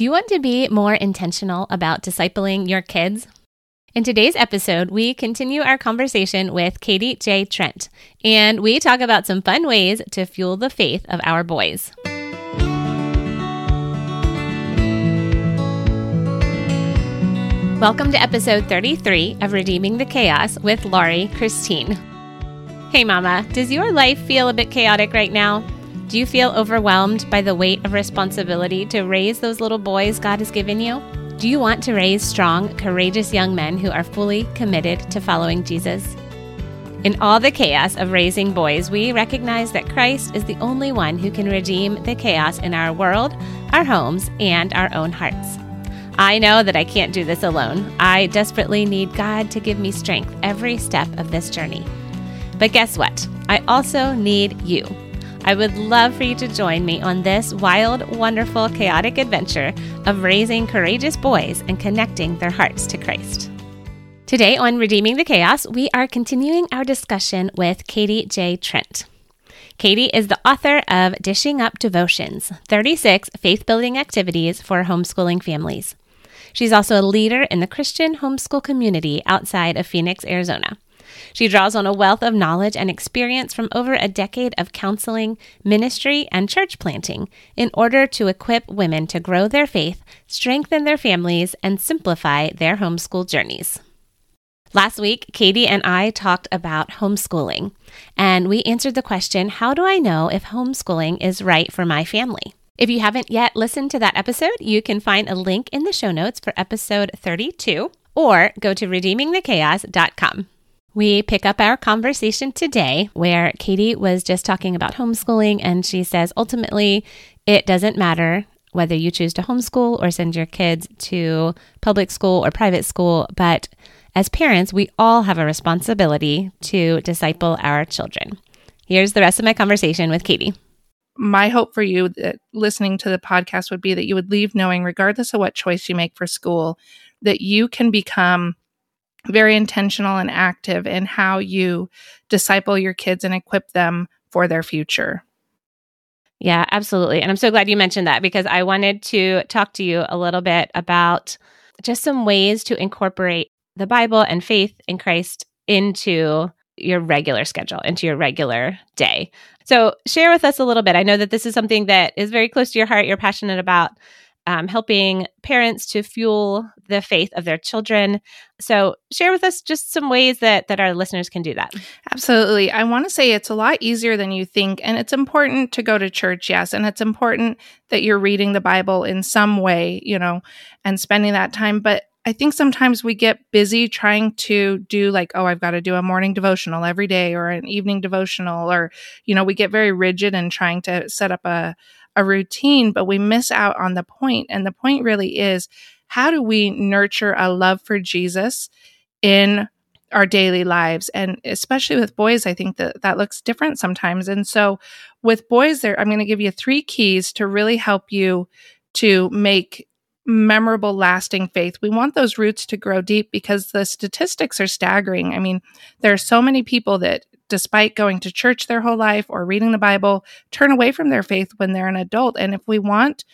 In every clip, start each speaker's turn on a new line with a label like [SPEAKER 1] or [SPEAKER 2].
[SPEAKER 1] Do you want to be more intentional about discipling your kids? In today's episode, we continue our conversation with Katie J. Trent, and we talk about some fun ways to fuel the faith of our boys. Welcome to episode 33 of Redeeming the Chaos with Laurie Christine. Hey, Mama, does your life feel a bit chaotic right now? Do you feel overwhelmed by the weight of responsibility to raise those little boys God has given you? Do you want to raise strong, courageous young men who are fully committed to following Jesus? In all the chaos of raising boys, we recognize that Christ is the only one who can redeem the chaos in our world, our homes, and our own hearts. I know that I can't do this alone. I desperately need God to give me strength every step of this journey. But guess what? I also need you. I would love for you to join me on this wild, wonderful, chaotic adventure of raising courageous boys and connecting their hearts to Christ. Today on Redeeming the Chaos, we are continuing our discussion with Katie J. Trent. Katie is the author of Dishing Up Devotions 36 Faith Building Activities for Homeschooling Families. She's also a leader in the Christian homeschool community outside of Phoenix, Arizona. She draws on a wealth of knowledge and experience from over a decade of counseling, ministry, and church planting in order to equip women to grow their faith, strengthen their families, and simplify their homeschool journeys. Last week, Katie and I talked about homeschooling, and we answered the question How do I know if homeschooling is right for my family? If you haven't yet listened to that episode, you can find a link in the show notes for episode 32 or go to redeemingthechaos.com. We pick up our conversation today where Katie was just talking about homeschooling, and she says ultimately it doesn't matter whether you choose to homeschool or send your kids to public school or private school, but as parents, we all have a responsibility to disciple our children. Here's the rest of my conversation with Katie.
[SPEAKER 2] My hope for you that listening to the podcast would be that you would leave knowing, regardless of what choice you make for school, that you can become very intentional and active in how you disciple your kids and equip them for their future.
[SPEAKER 1] Yeah, absolutely. And I'm so glad you mentioned that because I wanted to talk to you a little bit about just some ways to incorporate the Bible and faith in Christ into your regular schedule, into your regular day. So, share with us a little bit. I know that this is something that is very close to your heart, you're passionate about um, helping parents to fuel the faith of their children. So, share with us just some ways that that our listeners can do that.
[SPEAKER 2] Absolutely. I want to say it's a lot easier than you think, and it's important to go to church, yes, and it's important that you're reading the Bible in some way, you know, and spending that time. But I think sometimes we get busy trying to do like, oh, I've got to do a morning devotional every day or an evening devotional, or, you know, we get very rigid in trying to set up a, a routine, but we miss out on the point. And the point really is how do we nurture a love for Jesus in our daily lives? And especially with boys i think that that looks different sometimes. And so with boys there i'm going to give you three keys to really help you to make memorable lasting faith. We want those roots to grow deep because the statistics are staggering. I mean there are so many people that despite going to church their whole life or reading the Bible, turn away from their faith when they're an adult. And if we want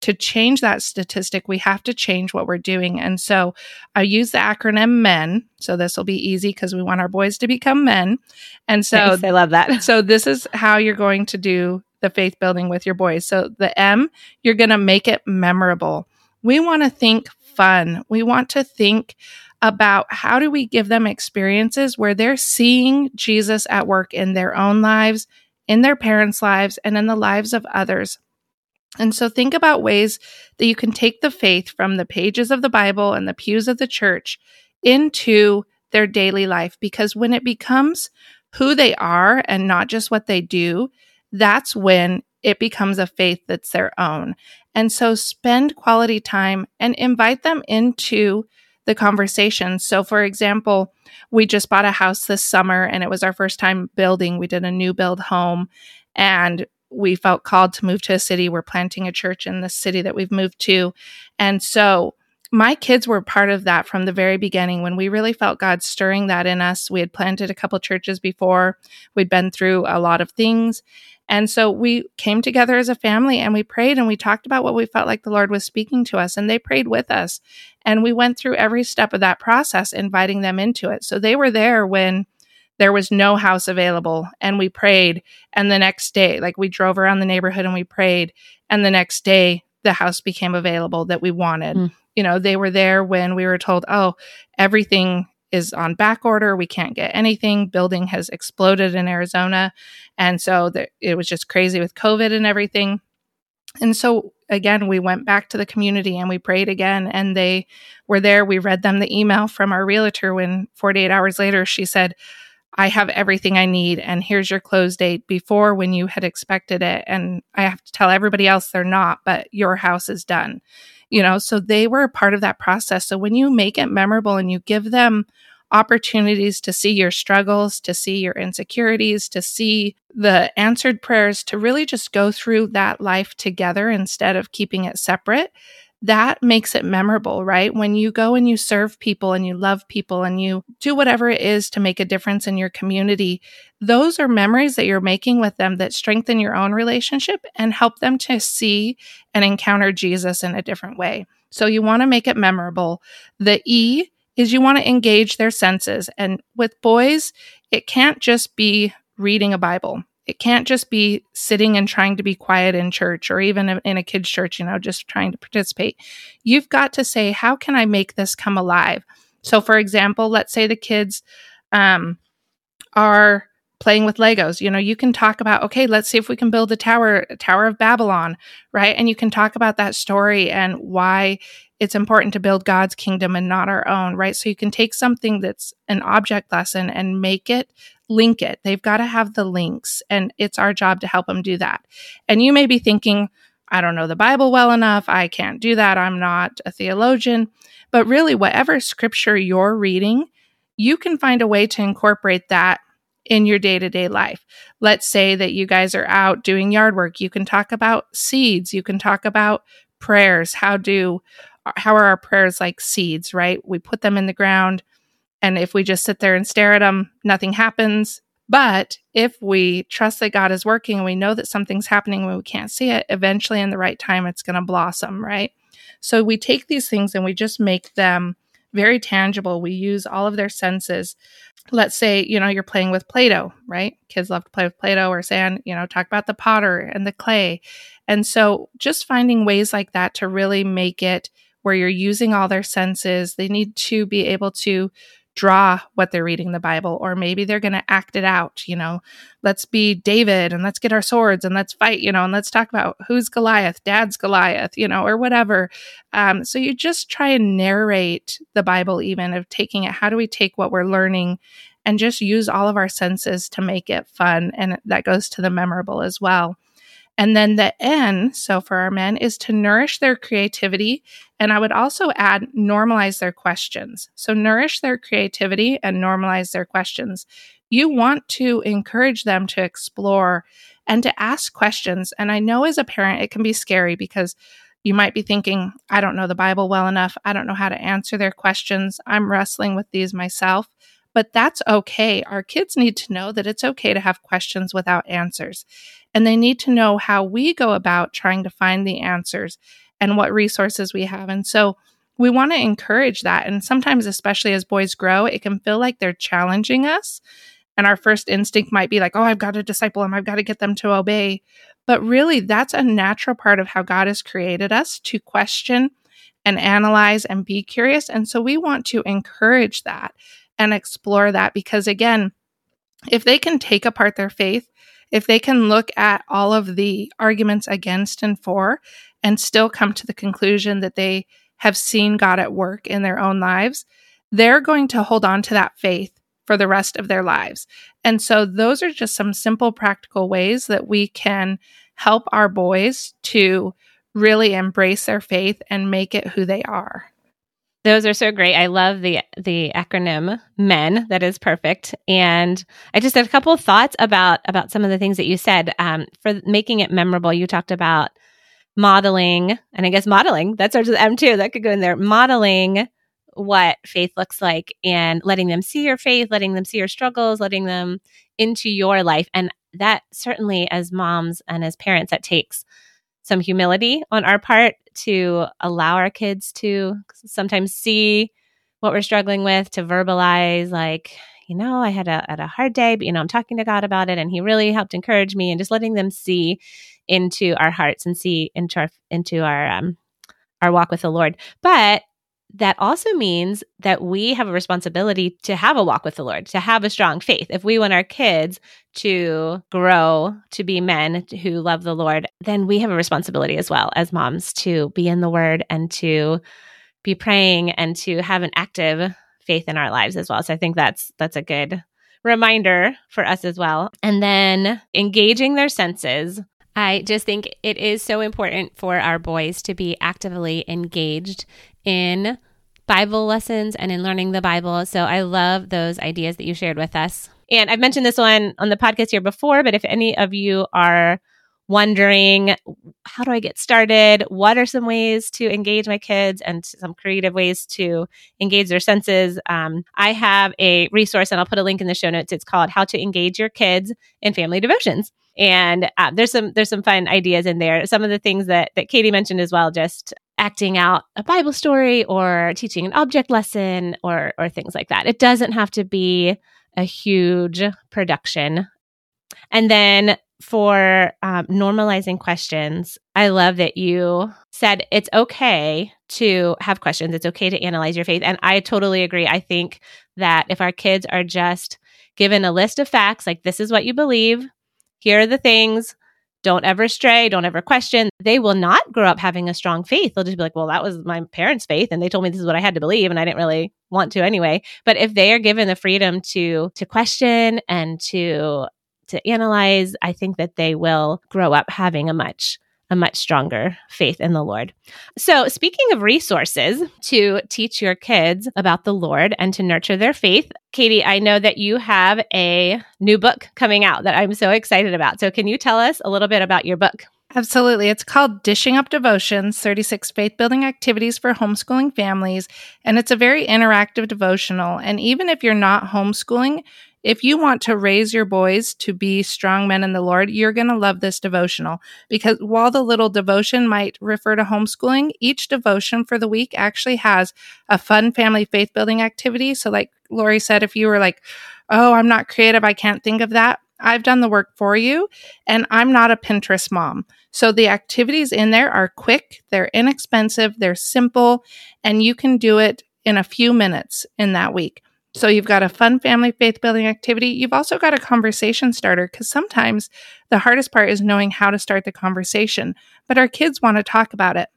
[SPEAKER 2] to change that statistic, we have to change what we're doing. And so I use the acronym MEN. So this will be easy because we want our boys to become men. And so
[SPEAKER 1] Thanks, I love that.
[SPEAKER 2] So this is how you're going to do the faith building with your boys. So the M, you're going to make it memorable. We want to think fun. We want to think about how do we give them experiences where they're seeing Jesus at work in their own lives, in their parents' lives, and in the lives of others. And so think about ways that you can take the faith from the pages of the Bible and the pews of the church into their daily life. Because when it becomes who they are and not just what they do, that's when it becomes a faith that's their own. And so spend quality time and invite them into the conversation. So, for example, we just bought a house this summer and it was our first time building. We did a new build home and we felt called to move to a city. We're planting a church in the city that we've moved to. And so, my kids were part of that from the very beginning when we really felt God stirring that in us. We had planted a couple churches before, we'd been through a lot of things. And so we came together as a family and we prayed and we talked about what we felt like the Lord was speaking to us. And they prayed with us. And we went through every step of that process, inviting them into it. So they were there when there was no house available and we prayed. And the next day, like we drove around the neighborhood and we prayed. And the next day, the house became available that we wanted. Mm. You know, they were there when we were told, oh, everything is on back order. We can't get anything. Building has exploded in Arizona. And so the, it was just crazy with COVID and everything. And so again, we went back to the community and we prayed again. And they were there. We read them the email from our realtor when 48 hours later she said, I have everything I need, and here's your close date before when you had expected it. And I have to tell everybody else they're not, but your house is done. You know, so they were a part of that process. So when you make it memorable and you give them opportunities to see your struggles, to see your insecurities, to see the answered prayers, to really just go through that life together instead of keeping it separate, that makes it memorable, right? When you go and you serve people and you love people and you do whatever it is to make a difference in your community, those are memories that you're making with them that strengthen your own relationship and help them to see and encounter Jesus in a different way. So you want to make it memorable. The E is you want to engage their senses. And with boys, it can't just be reading a Bible it can't just be sitting and trying to be quiet in church or even in a kid's church, you know, just trying to participate. You've got to say, how can I make this come alive? So, for example, let's say the kids um, are playing with Legos. You know, you can talk about, okay, let's see if we can build a tower, a Tower of Babylon, right? And you can talk about that story and why it's important to build God's kingdom and not our own, right? So you can take something that's an object lesson and make it link it. They've got to have the links, and it's our job to help them do that. And you may be thinking, I don't know the Bible well enough. I can't do that. I'm not a theologian. But really, whatever scripture you're reading, you can find a way to incorporate that in your day to day life. Let's say that you guys are out doing yard work. You can talk about seeds. You can talk about prayers. How do, how are our prayers like seeds, right? We put them in the ground and if we just sit there and stare at them, nothing happens. But if we trust that God is working and we know that something's happening when we can't see it, eventually in the right time, it's going to blossom, right? So we take these things and we just make them very tangible. We use all of their senses. Let's say, you know, you're playing with Play Doh, right? Kids love to play with Play Doh or sand, you know, talk about the potter and the clay. And so just finding ways like that to really make it where you're using all their senses. They need to be able to draw what they're reading the Bible, or maybe they're going to act it out. You know, let's be David and let's get our swords and let's fight, you know, and let's talk about who's Goliath, dad's Goliath, you know, or whatever. Um, so you just try and narrate the Bible, even of taking it. How do we take what we're learning and just use all of our senses to make it fun? And that goes to the memorable as well. And then the N, so for our men, is to nourish their creativity. And I would also add normalize their questions. So nourish their creativity and normalize their questions. You want to encourage them to explore and to ask questions. And I know as a parent, it can be scary because you might be thinking, I don't know the Bible well enough. I don't know how to answer their questions. I'm wrestling with these myself. But that's okay. Our kids need to know that it's okay to have questions without answers and they need to know how we go about trying to find the answers and what resources we have. And so we want to encourage that. And sometimes, especially as boys grow, it can feel like they're challenging us. And our first instinct might be like, oh, I've got to disciple them, I've got to get them to obey. But really, that's a natural part of how God has created us to question and analyze and be curious. And so we want to encourage that and explore that because, again, if they can take apart their faith if they can look at all of the arguments against and for and still come to the conclusion that they have seen God at work in their own lives, they're going to hold on to that faith for the rest of their lives. And so, those are just some simple, practical ways that we can help our boys to really embrace their faith and make it who they are.
[SPEAKER 1] Those are so great. I love the the acronym MEN. That is perfect. And I just had a couple of thoughts about about some of the things that you said um, for making it memorable. You talked about modeling, and I guess modeling that starts with M too. That could go in there. Modeling what faith looks like and letting them see your faith, letting them see your struggles, letting them into your life. And that certainly, as moms and as parents, that takes some humility on our part to allow our kids to sometimes see what we're struggling with, to verbalize, like, you know, I had a, had a hard day, but, you know, I'm talking to God about it. And He really helped encourage me and just letting them see into our hearts and see into our, into our, um, our walk with the Lord. But that also means that we have a responsibility to have a walk with the Lord, to have a strong faith. If we want our kids to grow to be men who love the Lord, then we have a responsibility as well as moms to be in the Word and to be praying and to have an active faith in our lives as well. So I think that's that's a good reminder for us as well. And then engaging their senses. I just think it is so important for our boys to be actively engaged in Bible lessons and in learning the Bible. So I love those ideas that you shared with us. And I've mentioned this one on the podcast here before, but if any of you are wondering how do I get started? What are some ways to engage my kids and some creative ways to engage their senses? Um, I have a resource and I'll put a link in the show notes. It's called How to Engage Your Kids in Family Devotions. And uh, there's some there's some fun ideas in there. Some of the things that that Katie mentioned as well, just acting out a Bible story or teaching an object lesson or or things like that. It doesn't have to be a huge production. And then for um, normalizing questions, I love that you said it's okay to have questions. It's okay to analyze your faith. And I totally agree. I think that if our kids are just given a list of facts, like this is what you believe, here are the things, don't ever stray, don't ever question, they will not grow up having a strong faith. They'll just be like, well, that was my parents' faith and they told me this is what I had to believe and I didn't really want to anyway. But if they are given the freedom to to question and to to analyze, I think that they will grow up having a much a much stronger faith in the Lord. So, speaking of resources to teach your kids about the Lord and to nurture their faith, Katie, I know that you have a new book coming out that I'm so excited about. So, can you tell us a little bit about your book?
[SPEAKER 2] Absolutely. It's called Dishing Up Devotions 36 Faith Building Activities for Homeschooling Families. And it's a very interactive devotional. And even if you're not homeschooling, if you want to raise your boys to be strong men in the Lord, you're going to love this devotional because while the little devotion might refer to homeschooling, each devotion for the week actually has a fun family faith building activity. So, like Laurie said, if you were like, oh, I'm not creative, I can't think of that, I've done the work for you and I'm not a Pinterest mom. So the activities in there are quick, they're inexpensive, they're simple, and you can do it in a few minutes in that week. So you've got a fun family faith building activity. You've also got a conversation starter because sometimes the hardest part is knowing how to start the conversation, but our kids want to talk about it.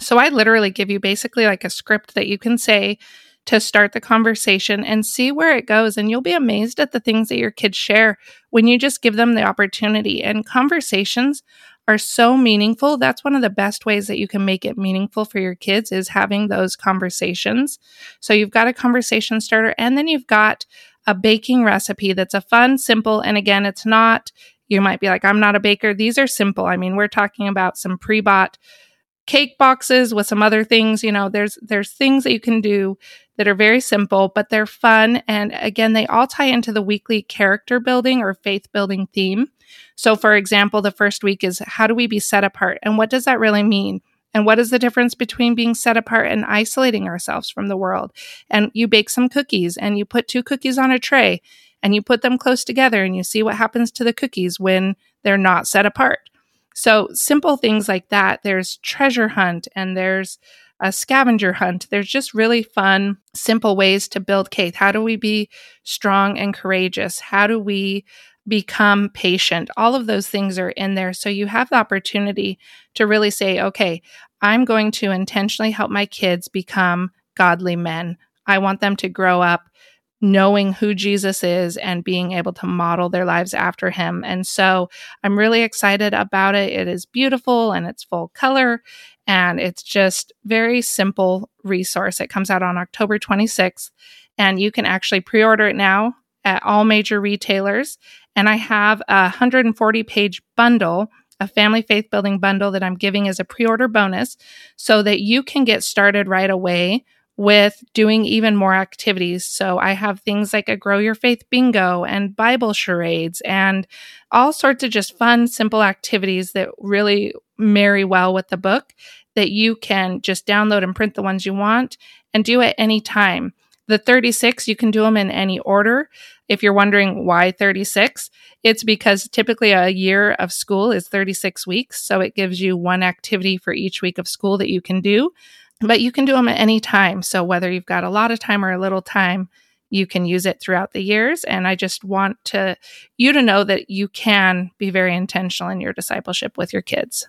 [SPEAKER 2] So I literally give you basically like a script that you can say to start the conversation and see where it goes. And you'll be amazed at the things that your kids share when you just give them the opportunity. And conversations are so meaningful. That's one of the best ways that you can make it meaningful for your kids is having those conversations. So you've got a conversation starter and then you've got a baking recipe that's a fun, simple, and again, it's not, you might be like, I'm not a baker. These are simple. I mean, we're talking about some pre bought cake boxes with some other things you know there's there's things that you can do that are very simple but they're fun. And again they all tie into the weekly character building or faith building theme. So for example the first week is how do we be set apart? And what does that really mean? And what is the difference between being set apart and isolating ourselves from the world? And you bake some cookies and you put two cookies on a tray and you put them close together and you see what happens to the cookies when they're not set apart so simple things like that. There's treasure hunt and there's a scavenger hunt. There's just really fun, simple ways to build faith. How do we be strong and courageous? How do we become patient? All of those things are in there. So you have the opportunity to really say, okay, I'm going to intentionally help my kids become godly men. I want them to grow up knowing who Jesus is and being able to model their lives after him. And so I'm really excited about it. It is beautiful and it's full color and it's just very simple resource. It comes out on October 26th and you can actually pre-order it now at all major retailers. And I have a 140 page bundle a family faith building bundle that I'm giving as a pre order bonus so that you can get started right away with doing even more activities. So I have things like a Grow Your Faith bingo and Bible charades and all sorts of just fun, simple activities that really marry well with the book that you can just download and print the ones you want and do at any time. The 36, you can do them in any order. If you're wondering why 36, it's because typically a year of school is 36 weeks. So it gives you one activity for each week of school that you can do but you can do them at any time. So whether you've got a lot of time or a little time, you can use it throughout the years. And I just want to you to know that you can be very intentional in your discipleship with your kids.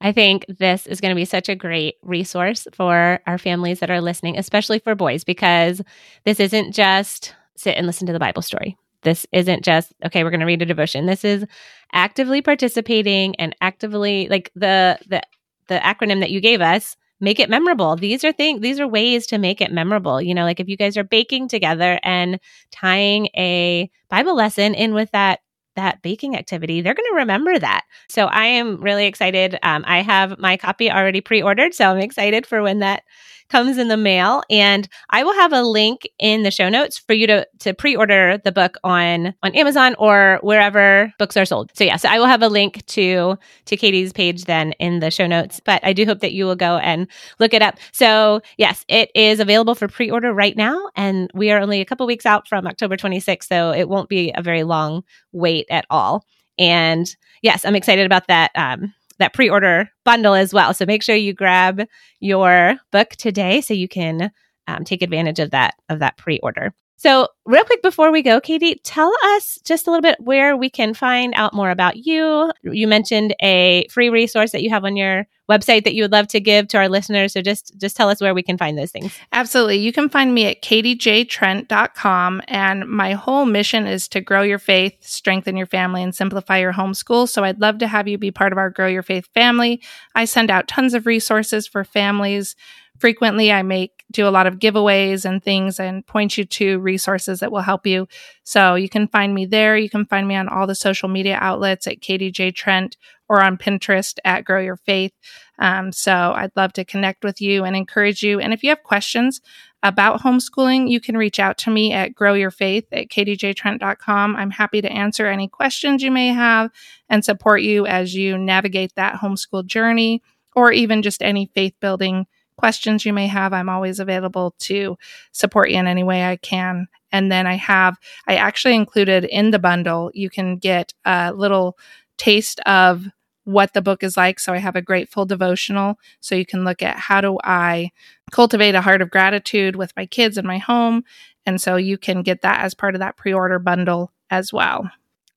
[SPEAKER 1] I think this is going to be such a great resource for our families that are listening, especially for boys, because this isn't just sit and listen to the Bible story. This isn't just, okay, we're going to read a devotion. This is actively participating and actively like the the the acronym that you gave us make it memorable. These are things, these are ways to make it memorable. You know, like if you guys are baking together and tying a Bible lesson in with that that baking activity, they're going to remember that. So I am really excited. Um, I have my copy already pre ordered. So I'm excited for when that comes in the mail and I will have a link in the show notes for you to to pre-order the book on on Amazon or wherever books are sold. So yeah, so I will have a link to to Katie's page then in the show notes, but I do hope that you will go and look it up. So, yes, it is available for pre-order right now and we are only a couple weeks out from October 26th, so it won't be a very long wait at all. And yes, I'm excited about that um, that pre-order bundle as well. So make sure you grab your book today so you can um, take advantage of that of that pre-order. So, real quick before we go, Katie, tell us just a little bit where we can find out more about you. You mentioned a free resource that you have on your website that you would love to give to our listeners. So just just tell us where we can find those things.
[SPEAKER 2] Absolutely. You can find me at katiejtrent.com and my whole mission is to grow your faith, strengthen your family and simplify your homeschool. So I'd love to have you be part of our Grow Your Faith family. I send out tons of resources for families frequently I make do a lot of giveaways and things and point you to resources that will help you. So you can find me there. You can find me on all the social media outlets at Katie J. Trent or on Pinterest at Grow Your Faith. Um, so I'd love to connect with you and encourage you. And if you have questions about homeschooling, you can reach out to me at growyourfaith at katiejtrent.com. I'm happy to answer any questions you may have and support you as you navigate that homeschool journey or even just any faith building questions you may have, I'm always available to support you in any way I can. And then I have, I actually included in the bundle, you can get a little taste of what the book is like. So I have a grateful devotional. So you can look at how do I cultivate a heart of gratitude with my kids in my home. And so you can get that as part of that pre order bundle as well.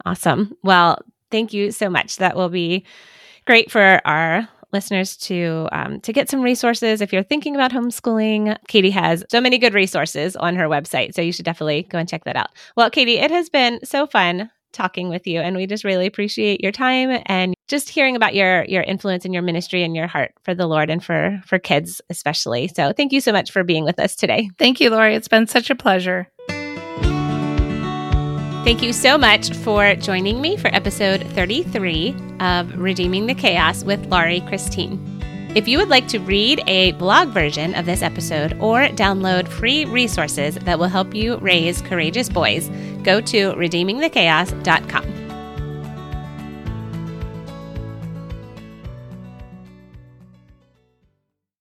[SPEAKER 1] Awesome. Well, thank you so much. That will be great for our listeners to um, to get some resources if you're thinking about homeschooling. Katie has so many good resources on her website, so you should definitely go and check that out. Well, Katie, it has been so fun talking with you, and we just really appreciate your time and just hearing about your your influence and your ministry and your heart for the Lord and for for kids especially. So, thank you so much for being with us today.
[SPEAKER 2] Thank you, Laurie. It's been such a pleasure.
[SPEAKER 1] Thank you so much for joining me for episode 33 of Redeeming the Chaos with Laurie Christine. If you would like to read a blog version of this episode or download free resources that will help you raise courageous boys, go to redeemingthechaos.com.